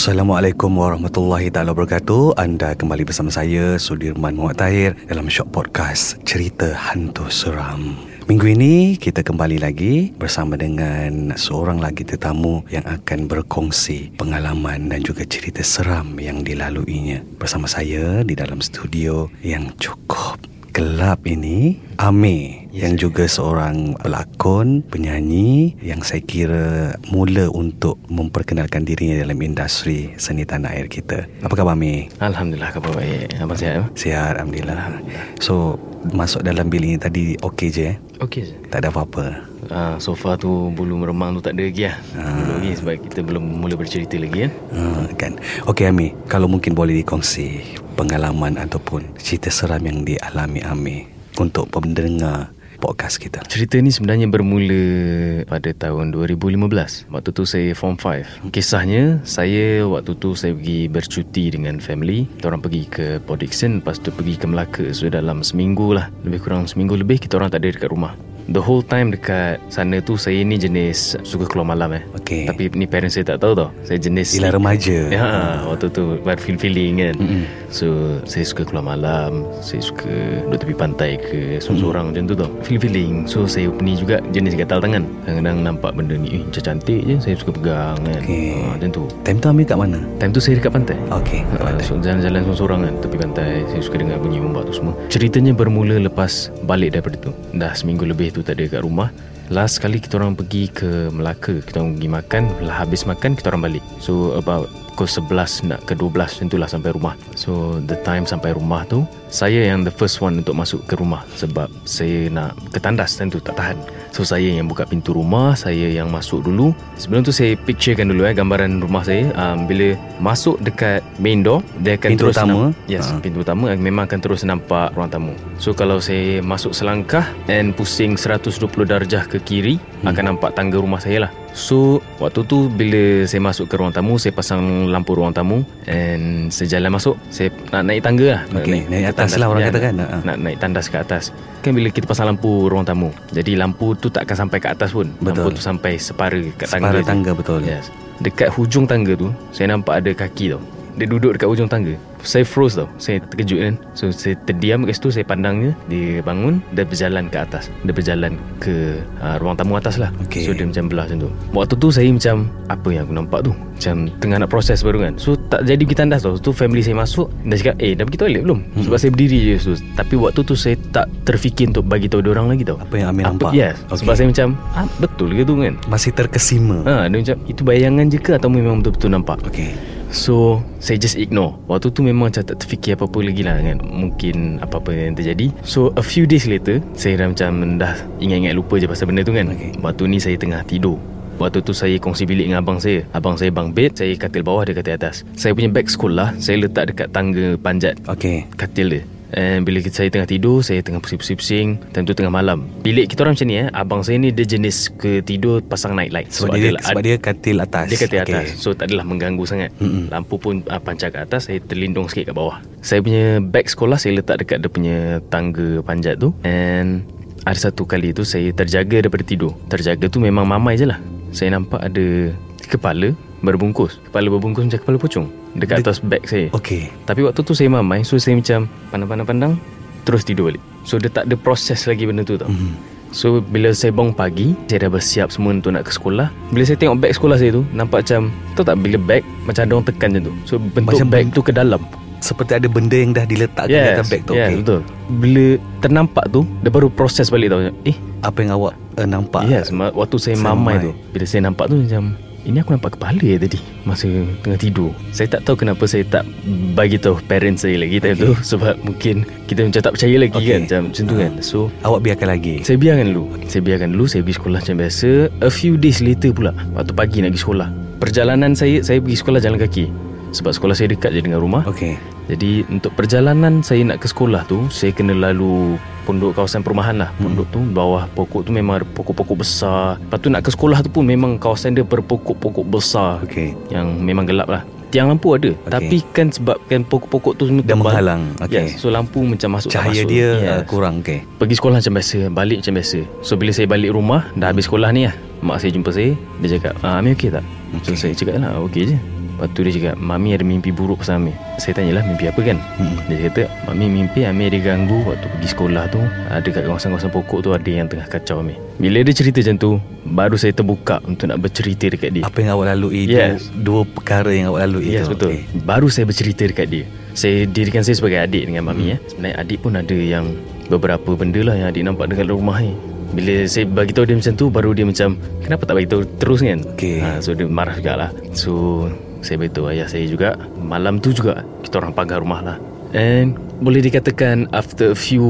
Assalamualaikum warahmatullahi taala wabarakatuh. Anda kembali bersama saya Sudirman Muhammad Tahir dalam Shock Podcast Cerita Hantu Seram. Minggu ini kita kembali lagi bersama dengan seorang lagi tetamu yang akan berkongsi pengalaman dan juga cerita seram yang dilaluinya bersama saya di dalam studio yang cukup gelap ini Ame yang juga seorang pelakon, penyanyi yang saya kira mula untuk memperkenalkan dirinya dalam industri seni tanah air kita. Apa khabar Ame? Alhamdulillah khabar baik. Apa sihat? Sihat Alhamdulillah. So masuk dalam bil ini tadi okey je eh? Okey je. Tak ada apa-apa. Uh, so far tu bulu meremang tu tak ada lagi lah. Uh. Lagi sebab kita belum mula bercerita lagi kan. Uh, kan. Okey Ami, kalau mungkin boleh dikongsi pengalaman ataupun cerita seram yang dialami Ami untuk pendengar podcast kita. Cerita ni sebenarnya bermula pada tahun 2015. Waktu tu saya form 5. Kisahnya, saya waktu tu saya pergi bercuti dengan family. Kita orang pergi ke Port Dickson, lepas tu pergi ke Melaka. So dalam seminggu lah. Lebih kurang seminggu lebih kita orang tak ada dekat rumah. The whole time dekat sana tu saya ni jenis suka keluar malam eh. Okay. Tapi ni parents saya tak tahu tau. Saya jenis Bila remaja. Ya, waktu tu buat feel feeling kan. Mm-hmm. So saya suka keluar malam, saya suka duduk tepi pantai ke seorang-seorang mm. macam tu tau. Feel feeling. So saya ni juga jenis gatal tangan. Kadang-kadang nampak benda ni eh, macam cantik je, saya suka pegang kan. Okay. Ha, macam tu. Time tu Ami kat mana? Time tu saya dekat pantai. Okey. Ha, so jalan-jalan seorang-seorang kan tepi pantai. Saya suka dengar bunyi ombak tu semua. Ceritanya bermula lepas balik daripada tu. Dah seminggu lebih tu tak ada kat rumah. Last kali kita orang pergi ke Melaka Kita orang pergi makan habis makan kita orang balik So about pukul 11 nak ke 12 macam itulah sampai rumah. So the time sampai rumah tu saya yang the first one untuk masuk ke rumah sebab saya nak ke tandas time tu tak tahan. So saya yang buka pintu rumah, saya yang masuk dulu. Sebelum tu saya picturekan dulu eh gambaran rumah saya. Um, bila masuk dekat main door, dia akan pintu terus utama. Nampak, yes, ha. pintu utama memang akan terus nampak ruang tamu. So kalau saya masuk selangkah and pusing 120 darjah ke kiri, hmm. akan nampak tangga rumah saya lah. So waktu tu bila saya masuk ke ruang tamu Saya pasang lampu ruang tamu And sejalan masuk Saya nak naik tangga lah. Okay, Naik, naik atas lah orang ya, kata kan nak, nak naik tandas ke atas. Kan bila kita pasang lampu ruang tamu Jadi lampu tu tak akan sampai ke atas pun. Betul. Lampu tu sampai separa kat tangga Separa tangga betul. Yes. Dekat hujung tangga tu Saya nampak ada kaki tau Dia duduk dekat hujung tangga. Saya froze tau. Saya terkejut kan. So saya terdiam kat situ. Saya pandang dia bangun. Dia berjalan ke atas. Dia berjalan ke uh, Ruang tamu atas lah. Okay. So dia macam belah macam tu. Waktu tu saya macam Apa yang aku nampak tu? Macam tengah nak proses baru kan. So tak jadi pergi tandas tau. Tu family saya masuk. Dah cakap Eh dah pergi toilet belum? Hmm. Sebab saya berdiri je. Situ Tapi waktu tu saya tak terfikir Untuk bagi tahu orang lagi tau. Apa yang Amir nampak? Yes. Okay. Sebab saya macam ah, Betul ke tu kan? Masih terkesima? Ha, Dia macam Itu bayangan je ke Atau memang betul-betul nampak? Okay So Saya just ignore. Waktu tu memang macam tak terfikir apa-apa lagi lah kan Mungkin apa-apa yang terjadi. So a few days later Saya dah macam Dah ingat-ingat lupa je pasal benda tu kan. Okay. Waktu ni saya tengah tidur. Waktu tu saya kongsi bilik dengan abang saya. Abang saya bang bed Saya katil bawah Dia katil atas. Saya punya bag sekolah Saya letak dekat tangga panjat Okay Katil dia And bila kita, saya tengah tidur Saya tengah pusing-pusing Time tu tengah malam. Bilik kita orang macam ni eh. Abang saya ni dia jenis ke tidur Pasang night light. Sebab, so, dia, adalah, sebab dia katil atas. Dia katil okay. atas. So tak adalah mengganggu sangat. Mm-mm. Lampu pun uh, pancar ke atas Saya terlindung sikit kat bawah. Saya punya bag sekolah Saya letak dekat dia punya tangga panjat tu. And ada satu kali tu Saya terjaga daripada tidur. Terjaga tu memang mamai je lah. Saya nampak ada Kepala berbungkus. Kepala berbungkus macam kepala pocong. Dekat atas beg saya. Okay Tapi waktu tu saya mamai So saya macam Pandang-pandang-pandang Terus tidur balik. So dia tak ada proses lagi benda tu tau. Mm-hmm. So bila saya bangun pagi Saya dah bersiap semua untuk nak ke sekolah. Bila saya tengok beg sekolah saya tu Nampak macam Tahu tak bila beg Macam ada orang tekan macam tu. So bentuk Macam beg tu ke dalam. Seperti ada benda yang dah diletakkan yes. Dalam beg tu yes okay. betul. Bila ternampak tu Dia baru proses balik tau. Eh Apa yang awak uh, nampak? Yes Waktu saya Saya mamai mamai. tu Bila saya nampak tu macam Ini aku nampak kepala tadi Masa tengah tidur. Saya tak tahu kenapa saya tak Bagi tahu parents saya lagi time Okay. tu Sebab mungkin Kita macam tak percaya lagi Okay. kan Macam, macam tu Ah. kan So Awak biarkan lagi. saya biarkan dulu. Saya biarkan dulu Saya pergi sekolah macam biasa. A few days later pula Waktu pagi nak pergi sekolah Perjalanan saya Saya pergi sekolah jalan kaki Sebab sekolah saya dekat je dengan rumah. Okey. Jadi untuk perjalanan saya nak ke sekolah tu Saya kena lalu Pondok kawasan perumahan lah. Pondok tu Bawah pokok tu memang ada pokok-pokok besar. Lepas tu nak ke sekolah tu pun Memang kawasan dia berpokok-pokok besar. Okey. Yang memang gelap lah. Tiang lampu ada. Okay. Tapi kan sebabkan pokok-pokok tu semua Dah menghalang. Okey. yes, So lampu macam masuk Cahaya masuk. dia Yes. uh, kurang Okey. Pergi sekolah macam biasa Balik macam biasa. So bila saya balik rumah Dah habis sekolah ni lah. Mak saya jumpa saya Dia cakap ah, Ami okey tak? So Okey. saya cakap lah okey je Lepas tu dia cakap Mami ada mimpi buruk pasal Ami Saya tanyalah mimpi apa kan Hmm. Dia kata Mami mimpi Ami ada ganggu Waktu pergi sekolah tu Ada kat kawasan-kawasan pokok tu Ada yang tengah kacau Ami Bila dia cerita macam tu Baru saya terbuka Untuk nak bercerita dekat dia Apa yang awak lalui Yes. dua, dua perkara yang awak lalui Yes tu betul Okey. Baru saya bercerita dekat dia Saya dirikan saya sebagai adik dengan mami Hmm. eh. Sebenarnya adik pun ada yang Beberapa benda lah yang adik nampak dekat rumah ni bila saya bagi tahu dia macam tu Baru dia macam Kenapa tak bagi tahu terus kan Okey. ha, So dia marah jugalah So Saya beritahu ayah saya juga Malam tu juga Kita orang pagar rumah lah. And Boleh dikatakan After a few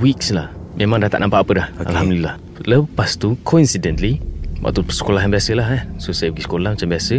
weeks lah Memang dah tak nampak apa dah. Okey. Alhamdulillah. Lepas tu Coincidentally Waktu sekolah biasa lah eh. So saya pergi sekolah macam biasa.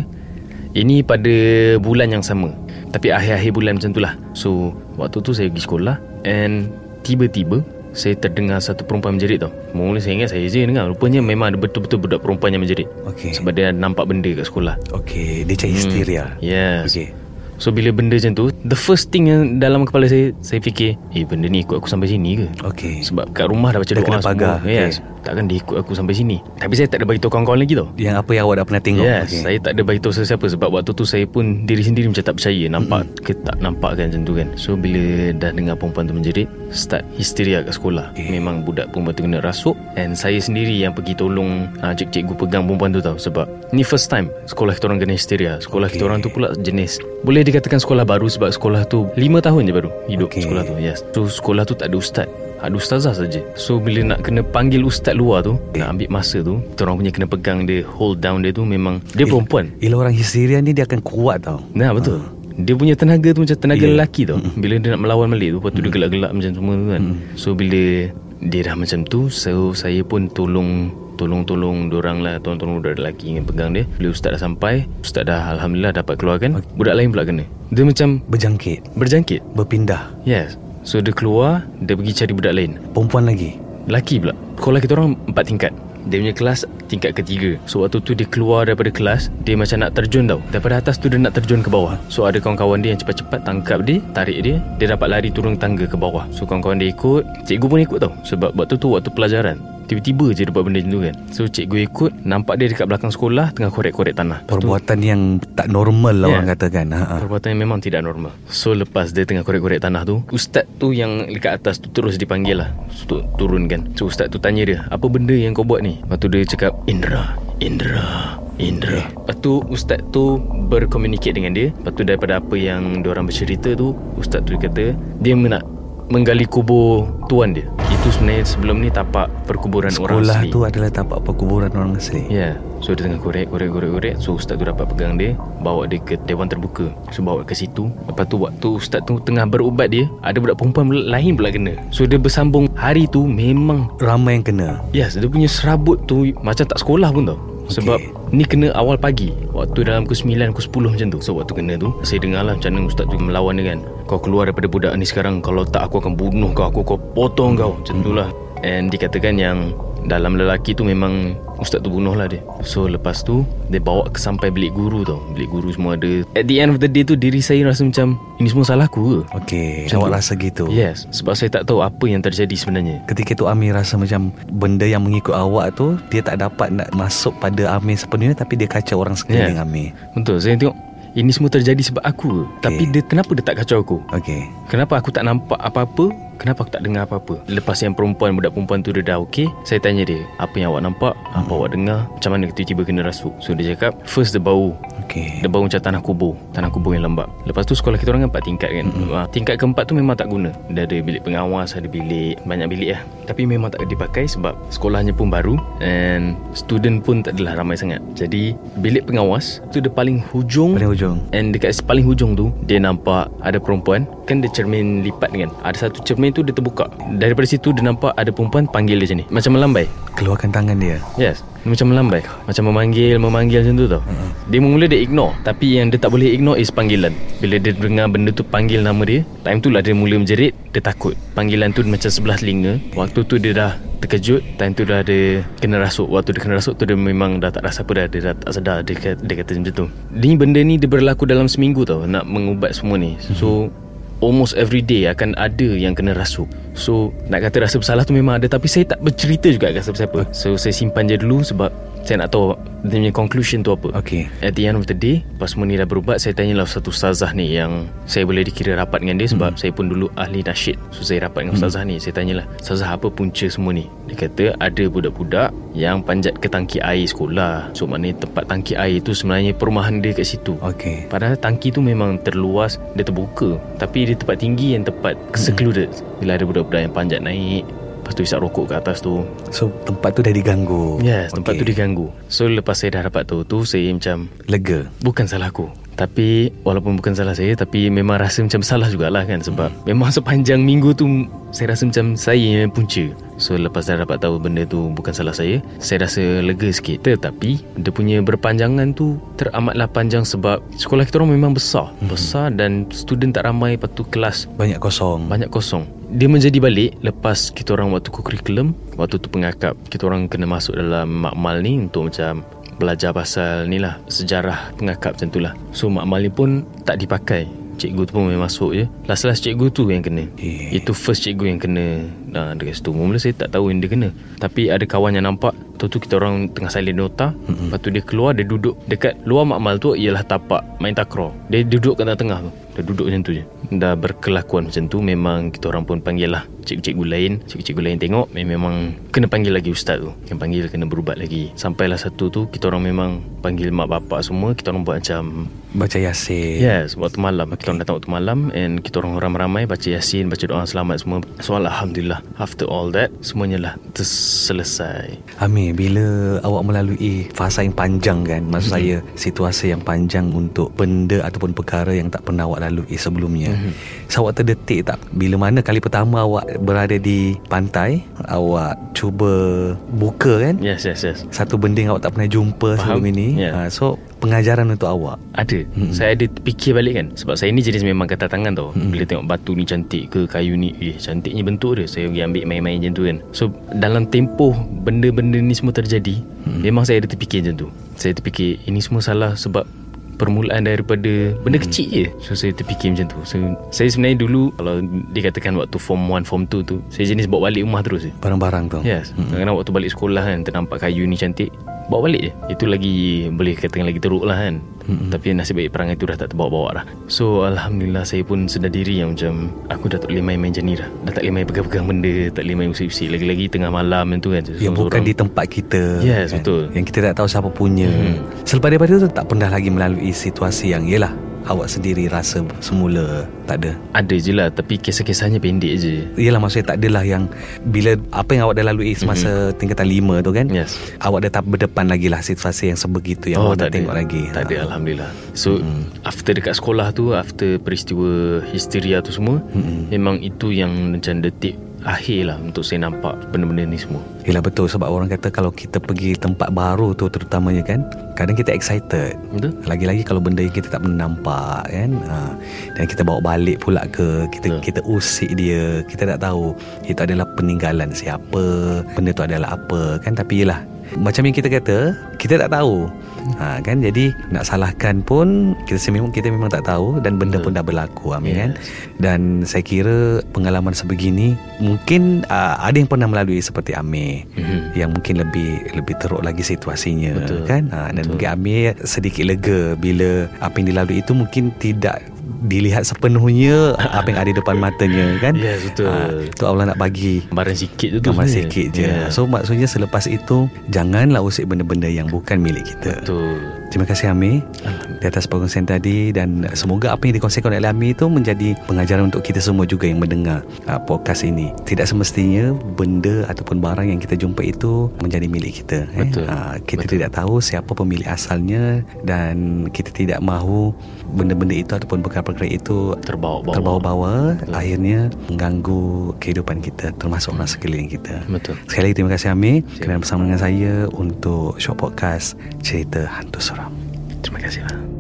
Ini pada bulan yang sama Tapi akhir-akhir bulan macam tu lah. So waktu tu saya pergi sekolah And tiba-tiba Saya terdengar satu perempuan menjerit tau Mula saya ingat saya je dengar Rupanya memang ada betul-betul budak perempuan yang menjerit Okey. Sebab dia nampak benda kat sekolah Okey, dia cakap histeria. Yes Okey. So bila benda macam tu The first thing yang dalam kepala saya Saya fikir Eh benda ni ikut aku sampai sini ke Okey. Sebab kat rumah dah baca Dah doa pagar, semua Yes Takkan dia ikut aku sampai sini Tapi saya tak ada bagi tahu kawan-kawan lagi tau Yang apa yang awak dah pernah tengok. Yes, Okey. saya tak ada bagi tahu sesiapa sebab waktu tu saya pun diri sendiri macam tak percaya nampak mm-hmm. ke tak nampak kan macam tu kan. So bila dah dengar perempuan tu menjerit, start histeria kat sekolah. Okay. Memang budak perempuan tu kena rasuk and saya sendiri yang pergi tolong uh, cik-cikgu pegang perempuan tu tau sebab ni first time sekolah kita orang kena histeria. Sekolah Okay. kita orang tu pula jenis boleh dikatakan sekolah baru sebab sekolah tu 5 tahun je baru hidup Okay. sekolah tu. Yes. Tu sekolah tu tak ada ustaz. Ada ustazah saja. So bila nak kena panggil ustaz luar tu, nak ambil masa tu, kita orang punya kena pegang dia, hold down dia tu memang dia perempuan. Ialah orang histeria ni dia akan kuat tau. Nah betul Dia punya tenaga tu macam tenaga yeah. lelaki tau. Bila dia nak melawan balik tu Lepas tu dia gelak-gelak macam semua tu kan. So bila dia dah macam tu So saya pun tolong Tolong-tolong dorang lah. Tolong-tolong budak lelaki yang pegang dia. Bila ustaz dah sampai Ustaz dah Alhamdulillah dapat keluarkan Okay. Budak lain pula kena. Dia macam Berjangkit, berjangkit. Berpindah. Yes. So dia keluar Dia pergi cari budak lain. Perempuan lagi. Lelaki pula. Sekolah kita orang empat tingkat Dia punya kelas tingkat ketiga. So waktu tu dia keluar daripada kelas Dia macam nak terjun tau. Daripada atas tu dia nak terjun ke bawah. So ada kawan-kawan dia yang cepat-cepat tangkap dia Tarik dia Dia dapat lari turun tangga ke bawah. So kawan-kawan dia ikut. Cikgu pun ikut tau. Sebab waktu tu waktu pelajaran Tiba-tiba je dia buat benda macam tu kan. So cikgu ikut Nampak dia dekat belakang sekolah Tengah korek-korek tanah. Lepas tu, Perbuatan yang tak normal lah Yeah. orang katakan. Ha. ha. Perbuatan yang memang tidak normal. So lepas dia tengah korek-korek tanah tu Ustaz tu yang dekat atas tu Terus dipanggil lah. Untuk turunkan. So ustaz tu tanya dia Apa benda yang kau buat ni? Lepas tu dia cakap Indra Indra Indra. Lepas tu ustaz tu Berkomunikate dengan dia. Lepas tu daripada apa yang Diorang bercerita tu Ustaz tu kata Dia nak Menggali kubur tuan dia Itu sebenarnya sebelum ni Tapak perkuburan orang Sekolah asli tu adalah tapak perkuburan orang asli. Ya yeah. So dia tengah korek korek korek korek So ustaz tu dapat pegang dia Bawa dia ke dewan terbuka So bawa ke situ Lepas tu waktu ustaz tu tengah berubat dia Ada budak perempuan lain pula kena So dia bersambung Hari tu memang Ramai yang kena. Yes dia punya serabut tu Macam tak sekolah pun tau sebab ni kena awal pagi Waktu dalam pukul 9, pukul 10 macam tu. So waktu kena tu Saya dengar lah macam mana ustaz tu melawan dia kan. Kau keluar daripada budak ni sekarang Kalau tak aku akan bunuh kau Aku kau potong kau. Macam tu lah. And dikatakan yang Dalam lelaki tu memang Ustaz tu bunuh lah dia So lepas tu Dia bawa ke sampai bilik guru tau Bilik guru semua ada At the end of the day tu Diri saya rasa macam Ini semua salahku ke Okey, Macam awak tu. rasa gitu. Yes Sebab saya tak tahu Apa yang terjadi sebenarnya Ketika tu Amir rasa macam benda yang mengikut awak tu dia tak dapat nak masuk pada Amir sepenuhnya tapi dia kacau orang sekeliling Yeah. Amir. Betul Saya tengok Ini semua terjadi sebab aku ke? Tapi dia kenapa dia tak kacau aku Okey. Kenapa aku tak nampak apa-apa Kenapa aku tak dengar apa-apa? Lepas yang perempuan Budak perempuan tu dia dah okey Saya tanya dia Apa yang awak nampak? Apa awak dengar? Macam mana tiba-tiba kena rasuk? So dia cakap First dia bau. Okey. Dia bau macam tanah kubur Tanah kubur yang lembab. Lepas tu sekolah kita orang kan 4 tingkat kan. Mm-hmm. Tingkat keempat tu memang tak guna. Dia ada bilik pengawas Ada bilik Banyak bilik lah. Tapi memang tak dipakai Sebab sekolahnya pun baru And student pun tak adalah ramai sangat. Jadi bilik pengawas Tu dia paling hujung. Paling hujung. And dekat paling hujung tu Dia nampak ada perempuan Kan dia cermin lipat kan Ada satu cermin tu dia terbuka. Daripada situ dia nampak ada perempuan Panggil dia macam ni. Macam melambai. Keluarkan tangan dia. Yes. Dia macam melambai. Macam memanggil Memanggil macam tu tau. Uh-huh. Dia mula dia ignore. Tapi yang dia tak boleh ignore Is panggilan. Bila dia dengar benda tu Panggil nama dia Time tu lah dia mula menjerit Dia takut. Panggilan tu macam sebelah telinga. Waktu tu dia dah terkejut Time tu dah ada Kena rasuk. Waktu dia kena rasuk tu Dia memang dah tak rasa apa dah. Dia dah tak sedar Dia, kata- dia kata macam tu. Ni benda ni dia berlaku dalam seminggu tau Nak mengubat semua ni. So Almost every day akan ada yang kena rasuk So nak kata rasa bersalah tu memang ada Tapi saya tak bercerita juga kat siapa-siapa So saya simpan je dulu sebab Saya nak tahu dia punya conclusion tu apa. Okey. At the end of the day Pas semua ni dah berubat Saya tanyalah satu ustazah ni Yang saya boleh dikira rapat dengan dia Sebab saya pun dulu ahli nasyid. So saya rapat dengan ustazah ni. Saya tanyalah Ustazah apa punca semua ni? Dia kata ada budak-budak Yang panjat ke tangki air sekolah. So maknanya tempat tangki air tu Sebenarnya perumahan dia kat situ. Okey. Padahal tangki tu memang terluas Dia terbuka. Tapi dia tempat tinggi Yang tempat secluded Bila ada budak-budak yang panjat naik Lepas tu isap rokok ke atas tu So tempat tu dah diganggu. Yes tempat Okey. tu diganggu So lepas saya dah dapat tahu tu Saya macam Lega. Bukan salah aku Tapi Walaupun bukan salah saya Tapi memang rasa macam salah jugalah kan Sebab hmm. Memang sepanjang minggu tu Saya rasa macam Saya yang punca So lepas dah dapat tahu Benda tu bukan salah saya Saya rasa lega sikit Tetapi Dia punya berpanjangan tu Teramatlah panjang sebab Sekolah kita orang memang besar hmm. Besar dan Student tak ramai Lepas tu kelas Banyak kosong. banyak kosong dia menjadi balik lepas kita orang waktu kurikulum waktu tu pengakap kita orang kena masuk dalam makmal ni untuk macam belajar pasal ni lah sejarah pengakap macam tu lah. So makmal ni pun tak dipakai. Cikgu tu pun memang masuk je. Last-last cikgu tu yang kena. Eh. itu first cikgu yang kena. Nah, dekat situ mula saya tak tahu yang dia kena. Tapi ada kawan yang nampak tu tu kita orang tengah salin nota. Mm-hmm. lepas tu dia keluar dia duduk dekat luar makmal tu ialah tapak main takraw. Dia duduk kat tengah tu dia duduk macam tu je. Dah berkelakuan macam tu Memang kita orang pun panggil lah Cikgu-cikgu lain. Cikgu-cikgu lain tengok Memang Kena panggil lagi ustaz tu. Yang panggil kena berubat lagi. Sampailah satu tu Kita orang memang Panggil mak bapak semua Kita orang buat macam Baca yasin. Yes Waktu malam okay. Kita orang datang waktu malam And kita orang ramai-ramai Baca yasin Baca doa selamat semua So Alhamdulillah After all that Semuanya lah Terselesai Amir, bila awak melalui fasa yang panjang kan, maksud saya situasi yang panjang untuk benda ataupun perkara yang tak pernah awak lalui sebelumnya. So awak terdetik tak bila mana kali pertama awak berada di pantai, awak cuba buka kan Yes yes yes satu benda yang awak tak pernah jumpa Faham. sebelum ini. Ya. Ha, so pengajaran untuk awak. Ada hmm. Saya ada fikir balik kan Sebab saya ni jenis memang kata tangan tau hmm. Bila tengok batu ni cantik ke Kayu ni Eh cantiknya bentuk dia Saya pergi ambil main-main macam tu kan So dalam tempoh Benda-benda ni semua terjadi hmm. Memang saya ada terfikir macam tu Saya terfikir Ini semua salah sebab Permulaan daripada Benda hmm. kecil je So saya terfikir macam tu so, Saya sebenarnya dulu Kalau dikatakan waktu form 1, form 2 tu Saya jenis bawa balik rumah terus je Barang-barang tu. Yes hmm. Kadang-kadang waktu balik sekolah kan Ternampak kayu ni cantik Bawa balik je Itu lagi Boleh katakan lagi teruk lah kan hmm. Tapi nasib baik perangai tu dah tak terbawa-bawa dah So Alhamdulillah Saya pun sedar diri yang macam Aku dah tak boleh main-main macam ni dah Dah tak boleh main pegang-pegang benda Tak boleh main usik-usik Lagi-lagi tengah malam tu kan yang bukan di tempat kita kan? Yes, betul. Yang kita tak tahu siapa punya Mhm. Selepas daripada tu Tak pernah lagi melalui situasi yang Yelah Awak sendiri rasa semula Tak ada Ada je lah Tapi kisah-kisahnya pendek je Yelah maksudnya tak adalah yang Bila apa yang awak dah lalui Semasa mm-hmm. tingkatan lima tu kan. Yes Awak dah tak berdepan lagi lah Situasi yang sebegitu Yang awak tak tengok lagi Tak ada Ha. Alhamdulillah So mm-hmm. After dekat sekolah tu After peristiwa Histeria tu semua mm-hmm. Memang itu yang Macam detik Akhir lah Untuk saya nampak Benda-benda ni semua. Yelah betul. Sebab orang kata Kalau kita pergi tempat baru tu Terutamanya kan Kadang kita excited. Betul. Lagi-lagi kalau benda yang kita tak pernah nampak kan ha. Dan kita bawa balik pula ke Kita Betul. kita usik dia Kita tak tahu Itu adalah peninggalan siapa Benda tu adalah apa kan. Tapi yelah Macam yang kita kata Kita tak tahu ha, kan Jadi nak salahkan pun Kita memang kita memang tak tahu Dan benda pun dah berlaku Amin Yes. kan Dan saya kira Pengalaman sebegini Mungkin uh, Ada yang pernah melalui Seperti Amir Mhm. yang mungkin lebih lebih teruk lagi situasinya Betul. kan ha, dan Betul. mungkin Amir sedikit lega bila apa yang dilalui itu mungkin tidak dilihat sepenuhnya apa yang ada depan matanya kan? Yes, betul. Ah, tu Allah nak bagi Gambaran sikit tu tu. gambar sebenarnya. sikit je. Ya, so maksudnya selepas itu janganlah usik benda-benda yang bukan milik kita. Betul Terima kasih Amir di atas perkongsian tadi dan semoga apa yang dikongsikan oleh Amir itu menjadi pengajaran untuk kita semua juga yang mendengar uh, podcast ini. Tidak semestinya benda ataupun barang yang kita jumpa itu menjadi milik kita. Betul. Uh, kita Betul. tidak tahu siapa pemilik asalnya dan kita tidak mahu benda-benda itu ataupun perkara-perkara itu Terbawa-bawa terbawa-bawa Betul. akhirnya mengganggu kehidupan kita termasuk orang sekeliling kita. Betul Sekali lagi terima kasih Amir kerana bersama dengan saya untuk Shop Podcast Cerita Hantu Seram. Terima kasih lah